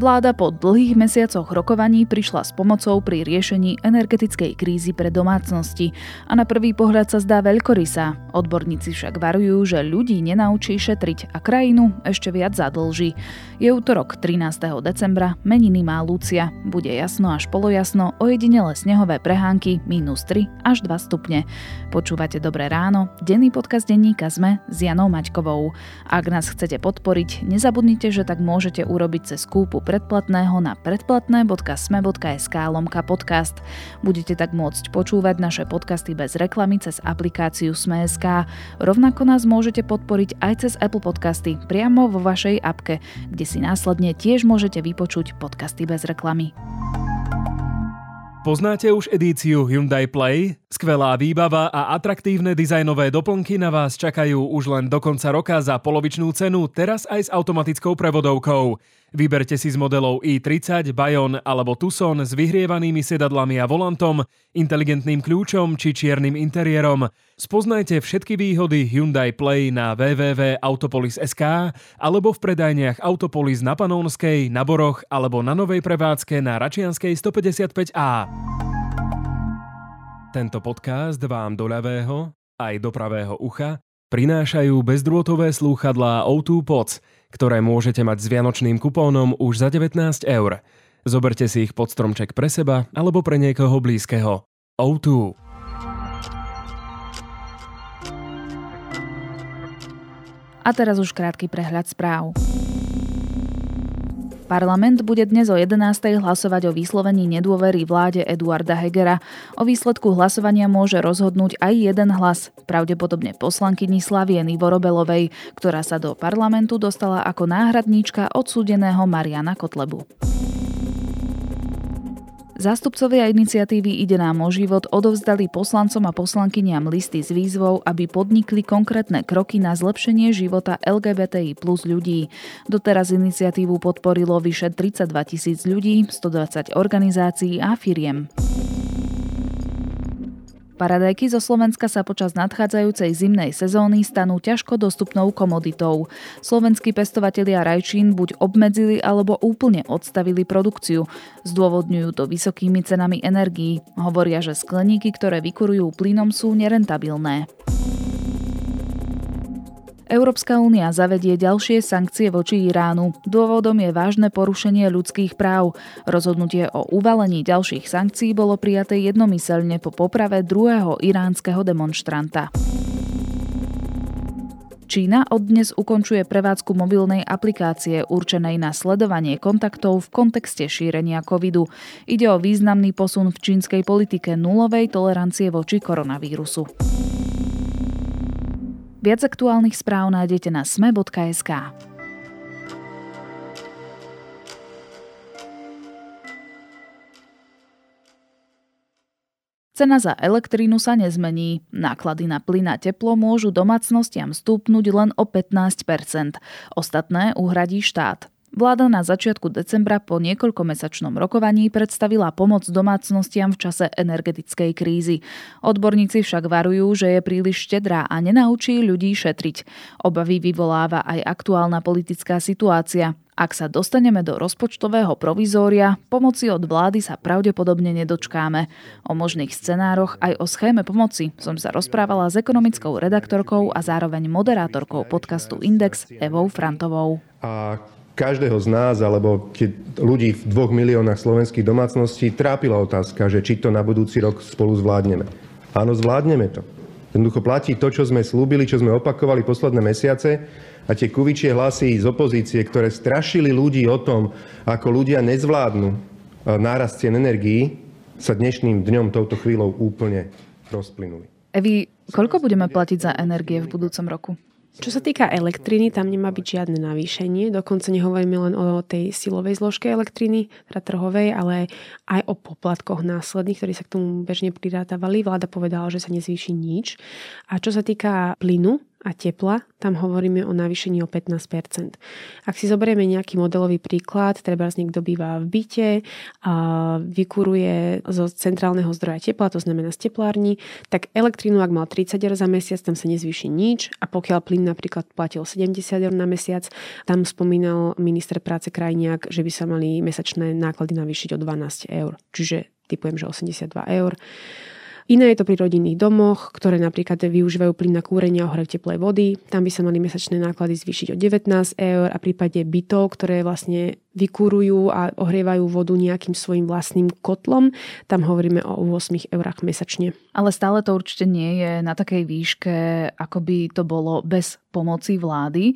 Vláda po dlhých mesiacoch rokovaní prišla s pomocou pri riešení energetickej krízy pre domácnosti a na prvý pohľad sa zdá veľkorysá. Odborníci však varujú, že ľudí nenaučí šetriť a krajinu ešte viac zadlží. Je útorok 13. decembra, meniny má Lucia. Bude jasno až polojasno, ojedinele snehové prehánky minus 3 až 2 stupne. Počúvate Dobré ráno, denný podcast denníka ZME s Janou Maťkovou. Ak nás chcete podporiť, nezabudnite, že tak môžete urobiť cez kúpu predplatného na predplatné.sme.sk lomka podcast. Budete tak môcť počúvať naše podcasty bez reklamy cez aplikáciu Sme.sk. Rovnako nás môžete podporiť aj cez Apple Podcasty priamo vo vašej apke, kde si následne tiež môžete vypočuť podcasty bez reklamy. Poznáte už edíciu Hyundai Play? Skvelá výbava a atraktívne dizajnové doplnky na vás čakajú už len do konca roka za polovičnú cenu, teraz aj s automatickou prevodovkou. Vyberte si z modelov i30, Bayon alebo Tucson s vyhrievanými sedadlami a volantom, inteligentným kľúčom či čiernym interiérom. Spoznajte všetky výhody Hyundai Play na www.autopolis.sk alebo v predajniach Autopolis na Panónskej, na Boroch alebo na novej prevádzke na Račianskej 155A. Tento podcast vám do ľavého aj do pravého ucha prinášajú bezdrôtové slúchadlá O2 Pods – ktoré môžete mať s vianočným kupónom už za 19 eur. Zoberte si ich pod stromček pre seba alebo pre niekoho blízkeho. O2. A teraz už krátky prehľad správ. Parlament bude dnes o 11. hlasovať o vyslovení nedôvery vláde Eduarda Hegera. O výsledku hlasovania môže rozhodnúť aj jeden hlas, pravdepodobne poslankyni Slavieny Vorobelovej, ktorá sa do parlamentu dostala ako náhradníčka odsúdeného Mariana Kotlebu. Zástupcovia iniciatívy Ide nám o život odovzdali poslancom a poslankyniam listy s výzvou, aby podnikli konkrétne kroky na zlepšenie života LGBTI plus ľudí. Doteraz iniciatívu podporilo vyše 32 tisíc ľudí, 120 organizácií a firiem. Paradajky zo Slovenska sa počas nadchádzajúcej zimnej sezóny stanú ťažko dostupnou komoditou. Slovenskí pestovatelia rajčín buď obmedzili alebo úplne odstavili produkciu. Zdôvodňujú to vysokými cenami energií. Hovoria, že skleníky, ktoré vykurujú plynom, sú nerentabilné. Európska únia zavedie ďalšie sankcie voči Iránu. Dôvodom je vážne porušenie ľudských práv. Rozhodnutie o uvalení ďalších sankcií bolo prijaté jednomyselne po poprave druhého iránskeho demonstranta. Čína od dnes ukončuje prevádzku mobilnej aplikácie určenej na sledovanie kontaktov v kontexte šírenia covidu. Ide o významný posun v čínskej politike nulovej tolerancie voči koronavírusu. Viac aktuálnych správ nájdete na sme.sk. Cena za elektrínu sa nezmení. Náklady na plyn a teplo môžu domácnostiam stúpnuť len o 15% Ostatné uhradí štát. Vláda na začiatku decembra po niekoľkomesačnom rokovaní predstavila pomoc domácnostiam v čase energetickej krízy. Odborníci však varujú, že je príliš štedrá a nenaučí ľudí šetriť. Obavy vyvoláva aj aktuálna politická situácia. Ak sa dostaneme do rozpočtového provizória, pomoci od vlády sa pravdepodobne nedočkáme. O možných scenároch aj o schéme pomoci som sa rozprávala s ekonomickou redaktorkou a zároveň moderátorkou podcastu Index Evou Frantovou. A každého z nás alebo ľudí v dvoch miliónach slovenských domácností trápila otázka, že či to na budúci rok spolu zvládneme. Áno, zvládneme to. Jednoducho platí to, čo sme slúbili, čo sme opakovali posledné mesiace a tie kuvičie hlasy z opozície, ktoré strašili ľudí o tom, ako ľudia nezvládnu e, nárast cien energií, sa dnešným dňom touto chvíľou úplne rozplynuli. Evi, koľko budeme platiť za energie v budúcom roku? Čo sa týka elektriny, tam nemá byť žiadne navýšenie. Dokonca nehovoríme len o tej silovej zložke elektriny, teda trhovej, ale aj o poplatkoch následných, ktorí sa k tomu bežne prirátavali. Vláda povedala, že sa nezvýši nič. A čo sa týka plynu, a tepla, tam hovoríme o navýšení o 15%. Ak si zoberieme nejaký modelový príklad, treba niekto býva v byte a vykuruje zo centrálneho zdroja tepla, to znamená z teplárni, tak elektrínu, ak mal 30 eur za mesiac, tam sa nezvýši nič a pokiaľ plyn napríklad platil 70 eur na mesiac, tam spomínal minister práce Krajniak, že by sa mali mesačné náklady navýšiť o 12 eur. Čiže typujem, že 82 eur. Iné je to pri rodinných domoch, ktoré napríklad využívajú plyn na kúrenie a ohrev teplej vody. Tam by sa mali mesačné náklady zvýšiť o 19 eur a v prípade bytov, ktoré vlastne vykúrujú a ohrievajú vodu nejakým svojim vlastným kotlom, tam hovoríme o 8 eurách mesačne. Ale stále to určite nie je na takej výške, ako by to bolo bez pomoci vlády.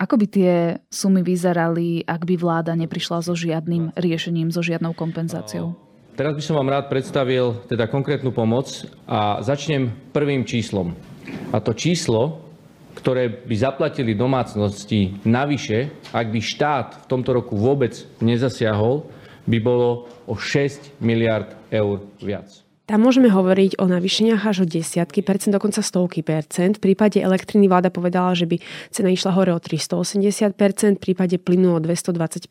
Ako by tie sumy vyzerali, ak by vláda neprišla so žiadnym riešením, so žiadnou kompenzáciou? Teraz by som vám rád predstavil teda konkrétnu pomoc a začnem prvým číslom. A to číslo, ktoré by zaplatili domácnosti navyše, ak by štát v tomto roku vôbec nezasiahol, by bolo o 6 miliard eur viac. Tam môžeme hovoriť o navýšeniach až o desiatky percent, dokonca stovky percent. V prípade elektriny vláda povedala, že by cena išla hore o 380 percent, v prípade plynu o 225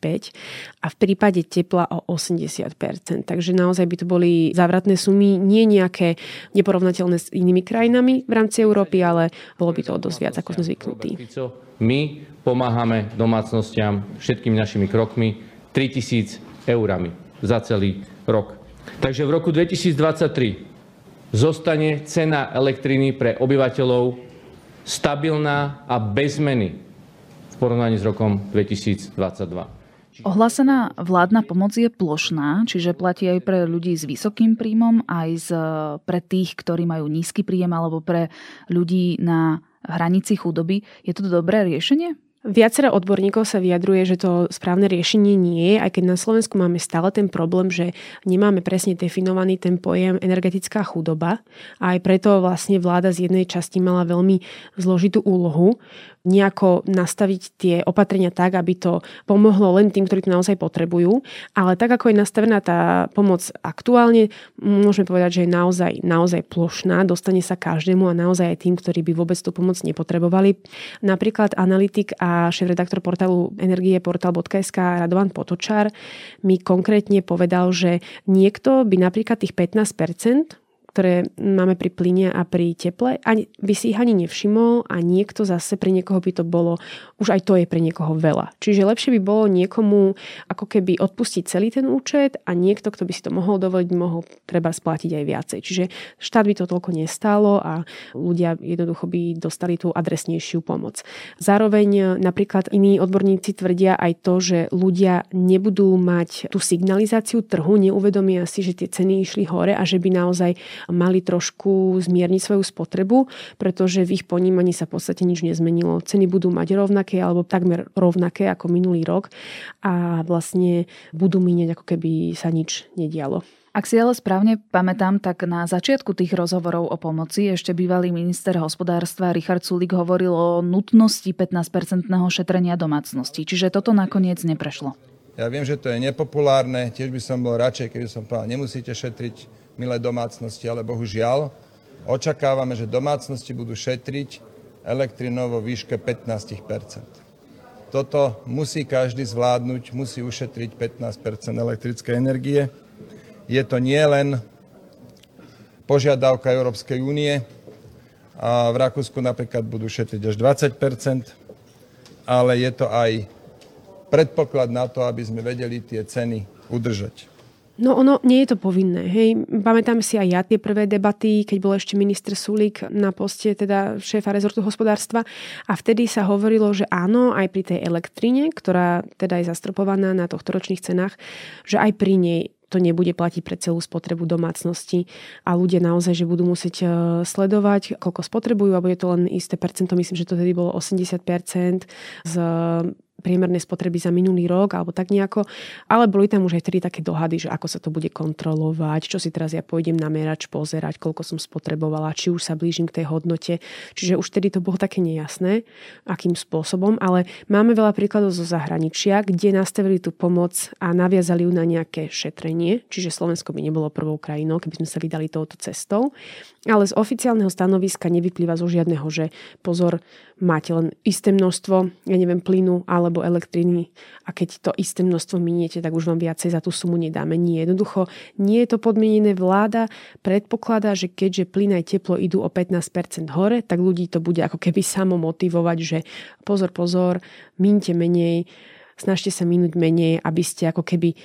a v prípade tepla o 80 percent. Takže naozaj by to boli závratné sumy, nie nejaké neporovnateľné s inými krajinami v rámci Európy, ale bolo by to dosť viac, ako sme zvyknutí. My pomáhame domácnostiam všetkými našimi krokmi 3000 eurami za celý rok. Takže v roku 2023 zostane cena elektriny pre obyvateľov stabilná a bez zmeny v porovnaní s rokom 2022. Ohlásená vládna pomoc je plošná, čiže platí aj pre ľudí s vysokým príjmom, aj z, pre tých, ktorí majú nízky príjem, alebo pre ľudí na hranici chudoby. Je to dobré riešenie? Viacero odborníkov sa vyjadruje, že to správne riešenie nie je, aj keď na Slovensku máme stále ten problém, že nemáme presne definovaný ten pojem energetická chudoba. A aj preto vlastne vláda z jednej časti mala veľmi zložitú úlohu nejako nastaviť tie opatrenia tak, aby to pomohlo len tým, ktorí to naozaj potrebujú. Ale tak, ako je nastavená tá pomoc aktuálne, môžeme povedať, že je naozaj, naozaj plošná, dostane sa každému a naozaj aj tým, ktorí by vôbec tú pomoc nepotrebovali. Napríklad analytik a šéf-redaktor portálu energieportal.sk Radovan Potočár mi konkrétne povedal, že niekto by napríklad tých 15% ktoré máme pri plyne a pri teple, ani, by si ich ani nevšimol a niekto zase pre niekoho by to bolo, už aj to je pre niekoho veľa. Čiže lepšie by bolo niekomu ako keby odpustiť celý ten účet a niekto, kto by si to mohol dovoliť, mohol treba splatiť aj viacej. Čiže štát by to toľko nestálo a ľudia jednoducho by dostali tú adresnejšiu pomoc. Zároveň napríklad iní odborníci tvrdia aj to, že ľudia nebudú mať tú signalizáciu trhu, neuvedomia si, že tie ceny išli hore a že by naozaj mali trošku zmierniť svoju spotrebu, pretože v ich ponímaní sa v podstate nič nezmenilo. Ceny budú mať rovnaké alebo takmer rovnaké ako minulý rok a vlastne budú míňať, ako keby sa nič nedialo. Ak si ale správne pamätám, tak na začiatku tých rozhovorov o pomoci ešte bývalý minister hospodárstva Richard Sulik hovoril o nutnosti 15-percentného šetrenia domácnosti. Čiže toto nakoniec neprešlo. Ja viem, že to je nepopulárne, tiež by som bol radšej, keby som povedal, nemusíte šetriť milé domácnosti, ale bohužiaľ očakávame, že domácnosti budú šetriť elektrinou vo výške 15% Toto musí každý zvládnuť, musí ušetriť 15% elektrickej energie. Je to nie len požiadavka Európskej únie, a v Rakúsku napríklad budú šetriť až 20% ale je to aj predpoklad na to, aby sme vedeli tie ceny udržať. No ono nie je to povinné. Hej. Pamätám si aj ja tie prvé debaty, keď bol ešte minister Sulík na poste teda šéfa rezortu hospodárstva a vtedy sa hovorilo, že áno, aj pri tej elektrine, ktorá teda je zastropovaná na tohto ročných cenách, že aj pri nej to nebude platiť pre celú spotrebu domácnosti a ľudia naozaj, že budú musieť e, sledovať, koľko spotrebujú a bude to len isté percento, myslím, že to tedy bolo 80% z priemerné spotreby za minulý rok alebo tak nejako. Ale boli tam už aj vtedy také dohady, že ako sa to bude kontrolovať, čo si teraz ja pôjdem na merač pozerať, koľko som spotrebovala, či už sa blížim k tej hodnote. Čiže už vtedy to bolo také nejasné, akým spôsobom. Ale máme veľa príkladov zo zahraničia, kde nastavili tú pomoc a naviazali ju na nejaké šetrenie. Čiže Slovensko by nebolo prvou krajinou, keby sme sa vydali touto cestou. Ale z oficiálneho stanoviska nevyplýva zo žiadneho, že pozor, máte len isté množstvo, ja neviem, plynu alebo elektriny a keď to isté množstvo miniete, tak už vám viacej za tú sumu nedáme. Nie, jednoducho nie je to podmienené. Vláda predpokladá, že keďže plyn aj teplo idú o 15% hore, tak ľudí to bude ako keby samo motivovať, že pozor, pozor, mínte menej, snažte sa minúť menej, aby ste ako keby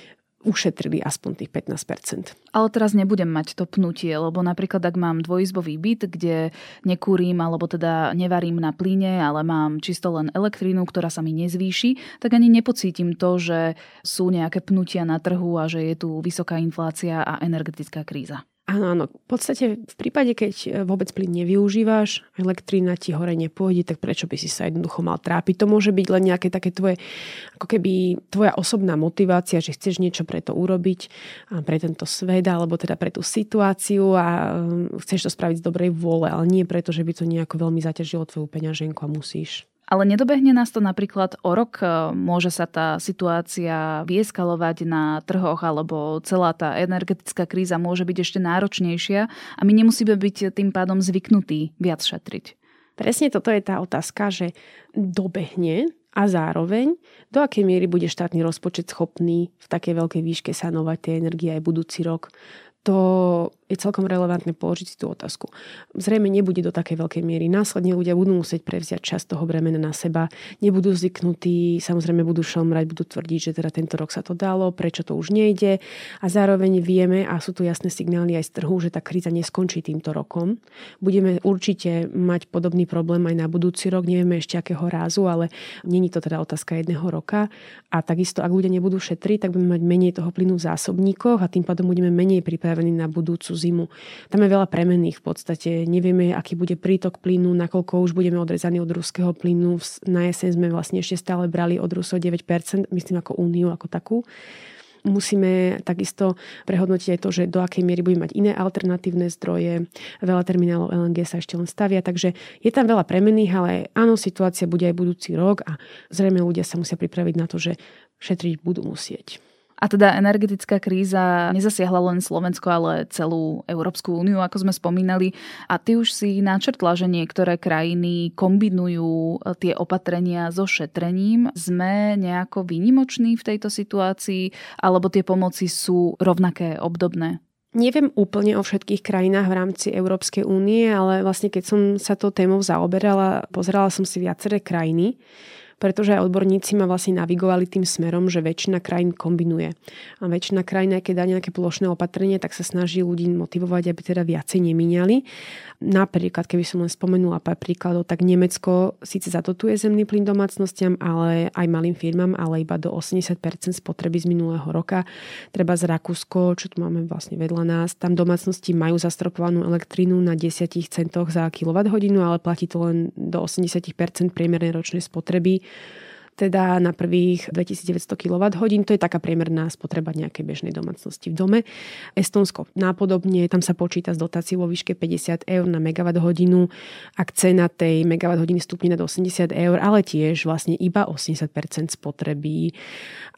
ušetrili aspoň tých 15%. Ale teraz nebudem mať to pnutie, lebo napríklad ak mám dvojizbový byt, kde nekúrim alebo teda nevarím na plyne, ale mám čisto len elektrínu, ktorá sa mi nezvýši, tak ani nepocítim to, že sú nejaké pnutia na trhu a že je tu vysoká inflácia a energetická kríza. Áno, áno. V podstate v prípade, keď e, vôbec plyn nevyužívaš, elektrina ti hore nepôjde, tak prečo by si sa jednoducho mal trápiť? To môže byť len nejaké také tvoje, ako keby tvoja osobná motivácia, že chceš niečo pre to urobiť, pre tento svet, alebo teda pre tú situáciu a e, chceš to spraviť z dobrej vôle, ale nie preto, že by to nejako veľmi zaťažilo tvoju peňaženku a musíš. Ale nedobehne nás to napríklad o rok? Môže sa tá situácia vieskalovať na trhoch alebo celá tá energetická kríza môže byť ešte náročnejšia a my nemusíme byť tým pádom zvyknutí viac šetriť. Presne toto je tá otázka, že dobehne a zároveň do akej miery bude štátny rozpočet schopný v takej veľkej výške sanovať tie energie aj budúci rok. To je celkom relevantné položiť si tú otázku. Zrejme nebude do takej veľkej miery. Následne ľudia budú musieť prevziať čas toho bremena na seba. Nebudú zvyknutí, samozrejme budú šelmrať, budú tvrdiť, že teda tento rok sa to dalo, prečo to už nejde. A zároveň vieme, a sú tu jasné signály aj z trhu, že tá kríza neskončí týmto rokom. Budeme určite mať podobný problém aj na budúci rok. Nevieme ešte akého rázu, ale není to teda otázka jedného roka. A takisto, ak ľudia nebudú šetriť, tak budeme mať menej toho plynu v zásobníkoch a tým pádom budeme menej pripravení na budúcu zimu. Tam je veľa premenných v podstate. Nevieme, aký bude prítok plynu, nakoľko už budeme odrezaní od ruského plynu. Na jeseň sme vlastne ešte stále brali od Rusov 9%, myslím ako úniu, ako takú musíme takisto prehodnotiť aj to, že do akej miery budeme mať iné alternatívne zdroje. Veľa terminálov LNG sa ešte len stavia, takže je tam veľa premenných, ale áno, situácia bude aj budúci rok a zrejme ľudia sa musia pripraviť na to, že šetriť budú musieť. A teda energetická kríza nezasiahla len Slovensko, ale celú Európsku úniu, ako sme spomínali. A ty už si načrtla, že niektoré krajiny kombinujú tie opatrenia so šetrením. Sme nejako výnimoční v tejto situácii, alebo tie pomoci sú rovnaké, obdobné? Neviem úplne o všetkých krajinách v rámci Európskej únie, ale vlastne keď som sa to témou zaoberala, pozerala som si viaceré krajiny pretože aj odborníci ma vlastne navigovali tým smerom, že väčšina krajín kombinuje. A väčšina krajín, keď dá nejaké plošné opatrenie, tak sa snaží ľudí motivovať, aby teda viacej nemíňali. Napríklad, keby som len spomenula pár príkladov, tak Nemecko síce zatotuje zemný plyn domácnostiam, ale aj malým firmám, ale iba do 80% spotreby z minulého roka. Treba z Rakúsko, čo tu máme vlastne vedľa nás, tam domácnosti majú zastropovanú elektrínu na 10 centoch za kWh, ale platí to len do 80% priemernej ročnej spotreby teda na prvých 2900 kWh. To je taká priemerná spotreba nejakej bežnej domácnosti v dome. Estonsko nápodobne, tam sa počíta s dotáciou vo výške 50 eur na megawatt hodinu. Ak cena tej megawatt hodiny stupne do 80 eur, ale tiež vlastne iba 80% spotreby.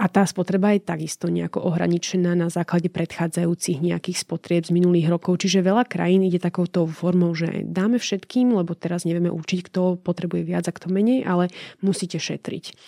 A tá spotreba je takisto nejako ohraničená na základe predchádzajúcich nejakých spotrieb z minulých rokov. Čiže veľa krajín ide takouto formou, že dáme všetkým, lebo teraz nevieme určiť, kto potrebuje viac a kto menej, ale musíte šetriť.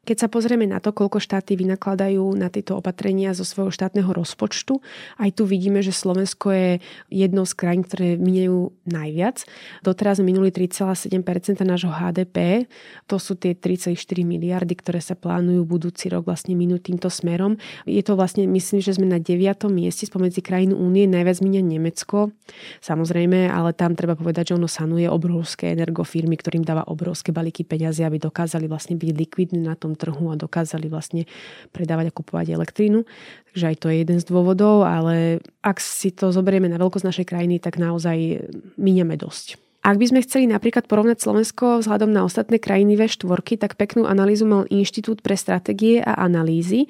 Keď sa pozrieme na to, koľko štáty vynakladajú na tieto opatrenia zo svojho štátneho rozpočtu, aj tu vidíme, že Slovensko je jednou z krajín, ktoré minajú najviac. Doteraz minuli 3,7% nášho HDP. To sú tie 3,4 miliardy, ktoré sa plánujú budúci rok vlastne minúť týmto smerom. Je to vlastne, myslím, že sme na 9. mieste spomedzi krajín únie, najviac minia Nemecko. Samozrejme, ale tam treba povedať, že ono sanuje obrovské energofirmy, ktorým dáva obrovské balíky peňazí, aby dokázali vlastne byť likvidní na tom tom trhu a dokázali vlastne predávať a kupovať elektrínu. Takže aj to je jeden z dôvodov, ale ak si to zoberieme na veľkosť našej krajiny, tak naozaj míňame dosť. Ak by sme chceli napríklad porovnať Slovensko vzhľadom na ostatné krajiny V4, tak peknú analýzu mal Inštitút pre stratégie a analýzy,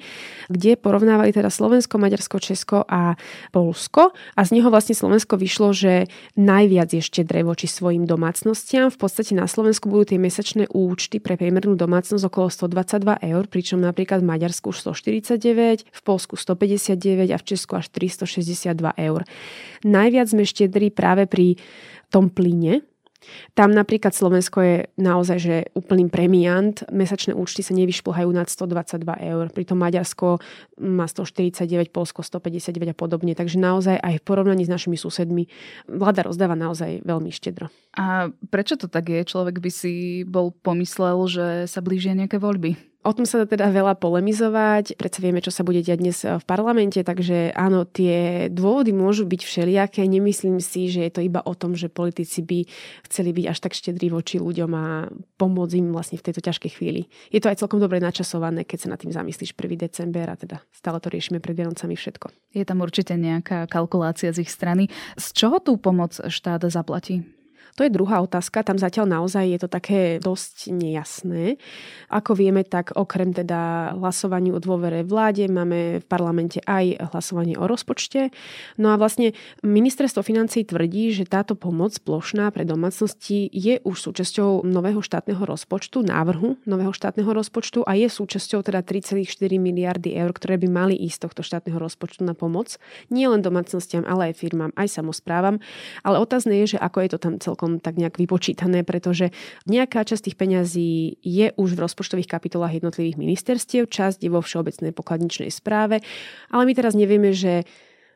kde porovnávali teda Slovensko, Maďarsko, Česko a Polsko a z neho vlastne Slovensko vyšlo, že najviac je štedré voči svojim domácnostiam. V podstate na Slovensku budú tie mesačné účty pre priemernú domácnosť okolo 122 eur, pričom napríklad v Maďarsku už 149, v Polsku 159 a v Česku až 362 eur. Najviac sme štedrí práve pri tom plyne, tam napríklad Slovensko je naozaj že úplným premiant. Mesačné účty sa nevyšplhajú nad 122 eur. Pritom Maďarsko má 149, Polsko 159 a podobne. Takže naozaj aj v porovnaní s našimi susedmi vláda rozdáva naozaj veľmi štedro. A prečo to tak je? Človek by si bol pomyslel, že sa blížia nejaké voľby. O tom sa dá teda veľa polemizovať, predsa vieme, čo sa bude diať dnes v parlamente, takže áno, tie dôvody môžu byť všelijaké. Nemyslím si, že je to iba o tom, že politici by chceli byť až tak štedrí voči ľuďom a pomôcť im vlastne v tejto ťažkej chvíli. Je to aj celkom dobre načasované, keď sa nad tým zamyslíš 1. december a teda stále to riešime pred Vianocami všetko. Je tam určite nejaká kalkulácia z ich strany. Z čoho tú pomoc štát zaplatí? To je druhá otázka, tam zatiaľ naozaj je to také dosť nejasné. Ako vieme, tak okrem teda hlasovaniu o dôvere vláde máme v parlamente aj hlasovanie o rozpočte. No a vlastne ministerstvo financí tvrdí, že táto pomoc plošná pre domácnosti je už súčasťou nového štátneho rozpočtu, návrhu nového štátneho rozpočtu a je súčasťou teda 3,4 miliardy eur, ktoré by mali ísť z tohto štátneho rozpočtu na pomoc. Nie len domácnostiam, ale aj firmám, aj samozprávam. Ale otázne je, že ako je to tam celkom celkom tak nejak vypočítané, pretože nejaká časť tých peňazí je už v rozpočtových kapitolách jednotlivých ministerstiev, časť je vo všeobecnej pokladničnej správe, ale my teraz nevieme, že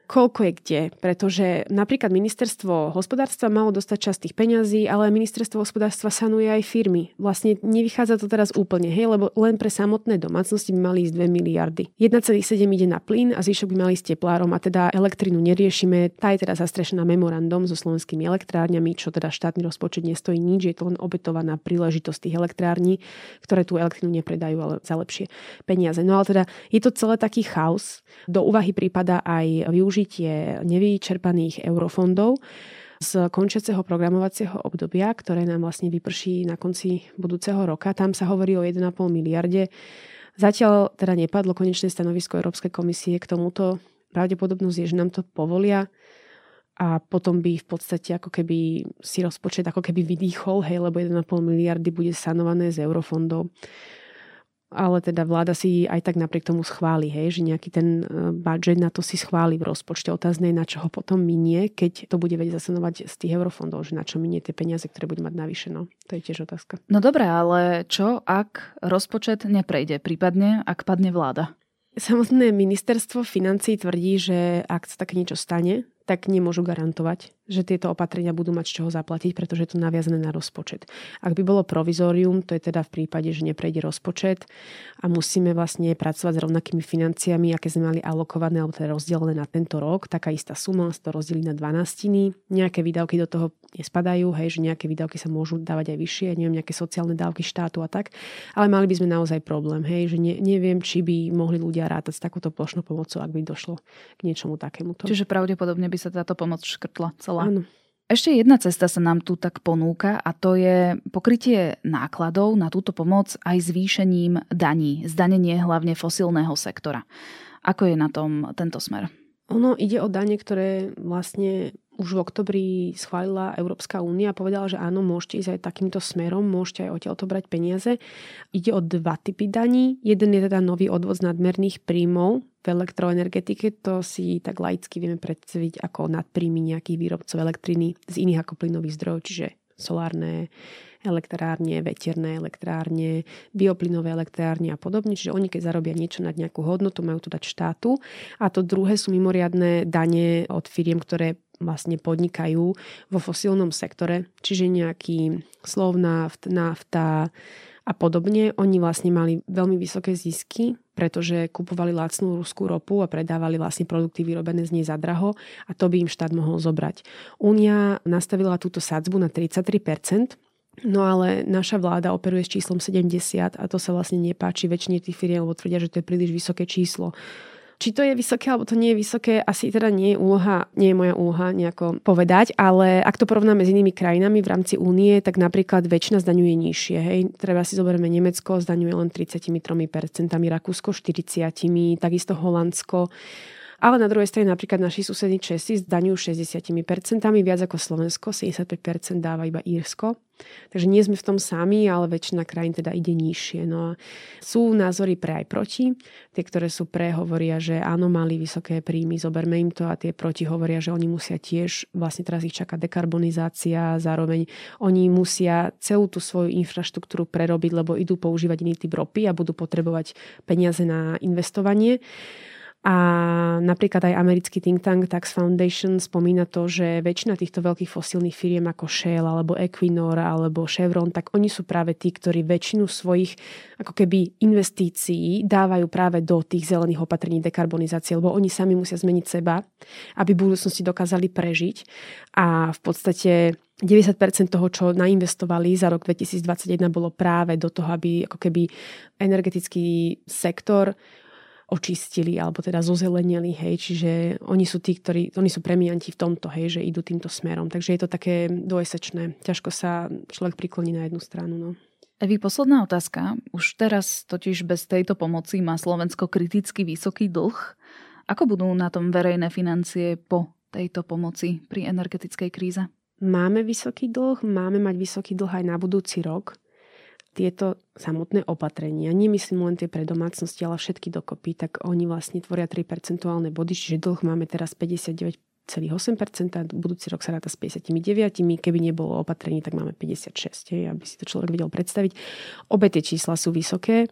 koľko je kde, pretože napríklad ministerstvo hospodárstva malo dostať časť tých peňazí, ale ministerstvo hospodárstva sanuje aj firmy. Vlastne nevychádza to teraz úplne, hej, lebo len pre samotné domácnosti by mali ísť 2 miliardy. 1,7 ide na plyn a zvyšok by mali ísť teplárom a teda elektrinu neriešime. Tá je teda zastrešená memorandum so slovenskými elektrárňami, čo teda štátny rozpočet nestojí nič, je to len obetovaná príležitosť tých elektrární, ktoré tú elektrinu nepredajú, ale za lepšie peniaze. No ale teda je to celé taký chaos. Do úvahy prípada aj využitie využitie nevyčerpaných eurofondov z končiaceho programovacieho obdobia, ktoré nám vlastne vyprší na konci budúceho roka. Tam sa hovorí o 1,5 miliarde. Zatiaľ teda nepadlo konečné stanovisko Európskej komisie k tomuto. Pravdepodobnosť je, že nám to povolia a potom by v podstate ako keby si rozpočet ako keby vydýchol, hej, lebo 1,5 miliardy bude sanované z eurofondov ale teda vláda si aj tak napriek tomu schváli, hej, že nejaký ten e, budget na to si schváli v rozpočte. Otázne je, na čo ho potom minie, keď to bude vedieť zasanovať z tých eurofondov, že na čo minie tie peniaze, ktoré bude mať navyše. No, to je tiež otázka. No dobré, ale čo, ak rozpočet neprejde, prípadne ak padne vláda? Samotné ministerstvo financí tvrdí, že ak sa také niečo stane, tak nemôžu garantovať, že tieto opatrenia budú mať z čoho zaplatiť, pretože je to naviazané na rozpočet. Ak by bolo provizorium, to je teda v prípade, že neprejde rozpočet a musíme vlastne pracovať s rovnakými financiami, aké sme mali alokované alebo teda rozdelené na tento rok, taká istá suma, sa to rozdeli na 12. Nejaké výdavky do toho nespadajú, hej, že nejaké výdavky sa môžu dávať aj vyššie, neviem, nejaké sociálne dávky štátu a tak, ale mali by sme naozaj problém, hej, že ne, neviem, či by mohli ľudia rátať s takouto plošnou pomocou, ak by došlo k niečomu takémuto. Čiže pravdepodobne by sa táto pomoc škrtla celá. Áno. Ešte jedna cesta sa nám tu tak ponúka a to je pokrytie nákladov na túto pomoc aj zvýšením daní, zdanenie hlavne fosílneho sektora. Ako je na tom tento smer? Ono ide o dane, ktoré vlastne už v oktobri schválila Európska únia a povedala, že áno, môžete ísť aj takýmto smerom, môžete aj odtiaľto brať peniaze. Ide o dva typy daní. Jeden je teda nový odvod z nadmerných príjmov v elektroenergetike. To si tak laicky vieme predstaviť ako nadpríjmy nejakých výrobcov elektriny z iných ako plynových zdrojov, čiže solárne elektrárne, veterné elektrárne, bioplynové elektrárne a podobne. Čiže oni, keď zarobia niečo nad nejakú hodnotu, majú to dať štátu. A to druhé sú mimoriadné dane od firiem, ktoré vlastne podnikajú vo fosílnom sektore, čiže nejaký slov naft, nafta a podobne. Oni vlastne mali veľmi vysoké zisky, pretože kupovali lacnú ruskú ropu a predávali vlastne produkty vyrobené z nej za draho a to by im štát mohol zobrať. Únia nastavila túto sadzbu na 33%, No ale naša vláda operuje s číslom 70 a to sa vlastne nepáči väčšine tých firiem, lebo tvrdia, že to je príliš vysoké číslo Či to je vysoké alebo to nie je vysoké, asi teda nie je úloha, nie je moja úloha nejako povedať, ale ak to porovnáme s inými krajinami v rámci únie, tak napríklad väčšina zdaňuje nižšie. Hej. Treba si zoberieme Nemecko, zdaňuje len 33%, Rakúsko 40%, takisto Holandsko ale na druhej strane napríklad naši susední Česi zdaňujú 60%, viac ako Slovensko, 75% dáva iba Írsko. Takže nie sme v tom sami, ale väčšina krajín teda ide nižšie. No a sú názory pre aj proti. Tie, ktoré sú pre, hovoria, že áno, mali vysoké príjmy, zoberme im to a tie proti hovoria, že oni musia tiež, vlastne teraz ich čaká dekarbonizácia, zároveň oni musia celú tú svoju infraštruktúru prerobiť, lebo idú používať iný typ ropy a budú potrebovať peniaze na investovanie. A napríklad aj americký think tank Tax Foundation spomína to, že väčšina týchto veľkých fosílnych firiem ako Shell alebo Equinor alebo Chevron, tak oni sú práve tí, ktorí väčšinu svojich ako keby investícií dávajú práve do tých zelených opatrení dekarbonizácie, lebo oni sami musia zmeniť seba, aby v budúcnosti dokázali prežiť. A v podstate 90% toho, čo nainvestovali za rok 2021 bolo práve do toho, aby ako keby energetický sektor očistili alebo teda zozelenili, hej, čiže oni sú tí, ktorí, oni sú premianti v tomto, hej, že idú týmto smerom. Takže je to také dvojsečné. Ťažko sa človek prikloní na jednu stranu. No. Evi, posledná otázka. Už teraz totiž bez tejto pomoci má Slovensko kriticky vysoký dlh. Ako budú na tom verejné financie po tejto pomoci pri energetickej kríze? Máme vysoký dlh, máme mať vysoký dlh aj na budúci rok tieto samotné opatrenia, nemyslím len tie pre domácnosti, ale všetky dokopy, tak oni vlastne tvoria 3 percentuálne body, čiže dlh máme teraz 59 8%, budúci rok sa ráta s 59, keby nebolo opatrení, tak máme 56, hej, aby si to človek vedel predstaviť. Obe tie čísla sú vysoké.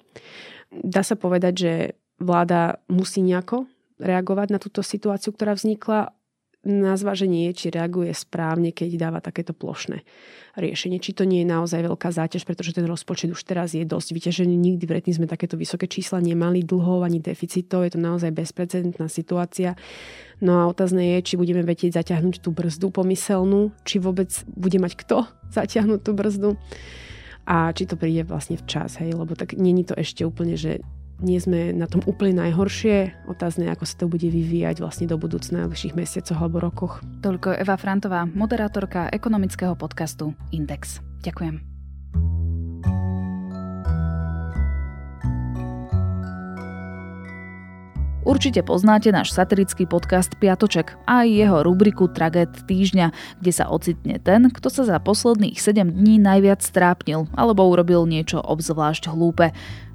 Dá sa povedať, že vláda musí nejako reagovať na túto situáciu, ktorá vznikla na zváženie či reaguje správne, keď dáva takéto plošné riešenie. Či to nie je naozaj veľká záťaž, pretože ten rozpočet už teraz je dosť vyťažený. Nikdy v sme takéto vysoké čísla nemali, dlhov ani deficitov. Je to naozaj bezprecedentná situácia. No a otázne je, či budeme vedieť zaťahnuť tú brzdu pomyselnú, či vôbec bude mať kto zaťahnuť tú brzdu a či to príde vlastne včas, hej, lebo tak není to ešte úplne, že nie sme na tom úplne najhoršie. Otázne, ako sa to bude vyvíjať vlastne do budúcna najbližších mesiacoch alebo rokoch. Toľko Eva Frantová, moderátorka ekonomického podcastu Index. Ďakujem. Určite poznáte náš satirický podcast Piatoček a aj jeho rubriku Tragéd týždňa, kde sa ocitne ten, kto sa za posledných 7 dní najviac strápnil alebo urobil niečo obzvlášť hlúpe.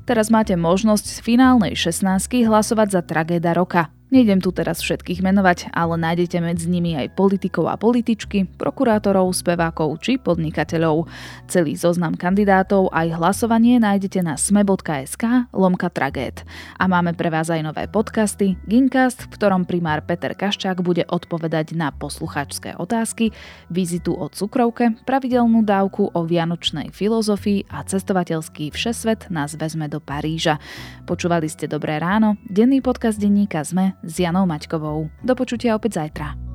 Teraz máte možnosť z finálnej 16 hlasovať za tragéda roka. Nejdem tu teraz všetkých menovať, ale nájdete medzi nimi aj politikov a političky, prokurátorov, spevákov či podnikateľov. Celý zoznam kandidátov aj hlasovanie nájdete na sme.sk lomka tragéd. A máme pre vás aj nové podcasty Gincast, v ktorom primár Peter Kaščák bude odpovedať na posluchačské otázky, vizitu o cukrovke, pravidelnú dávku o vianočnej filozofii a cestovateľský všesvet nás vezme do Paríža. Počúvali ste Dobré ráno, denný podcast denníka ZME s Janou Maťkovou. Do počutia opäť zajtra.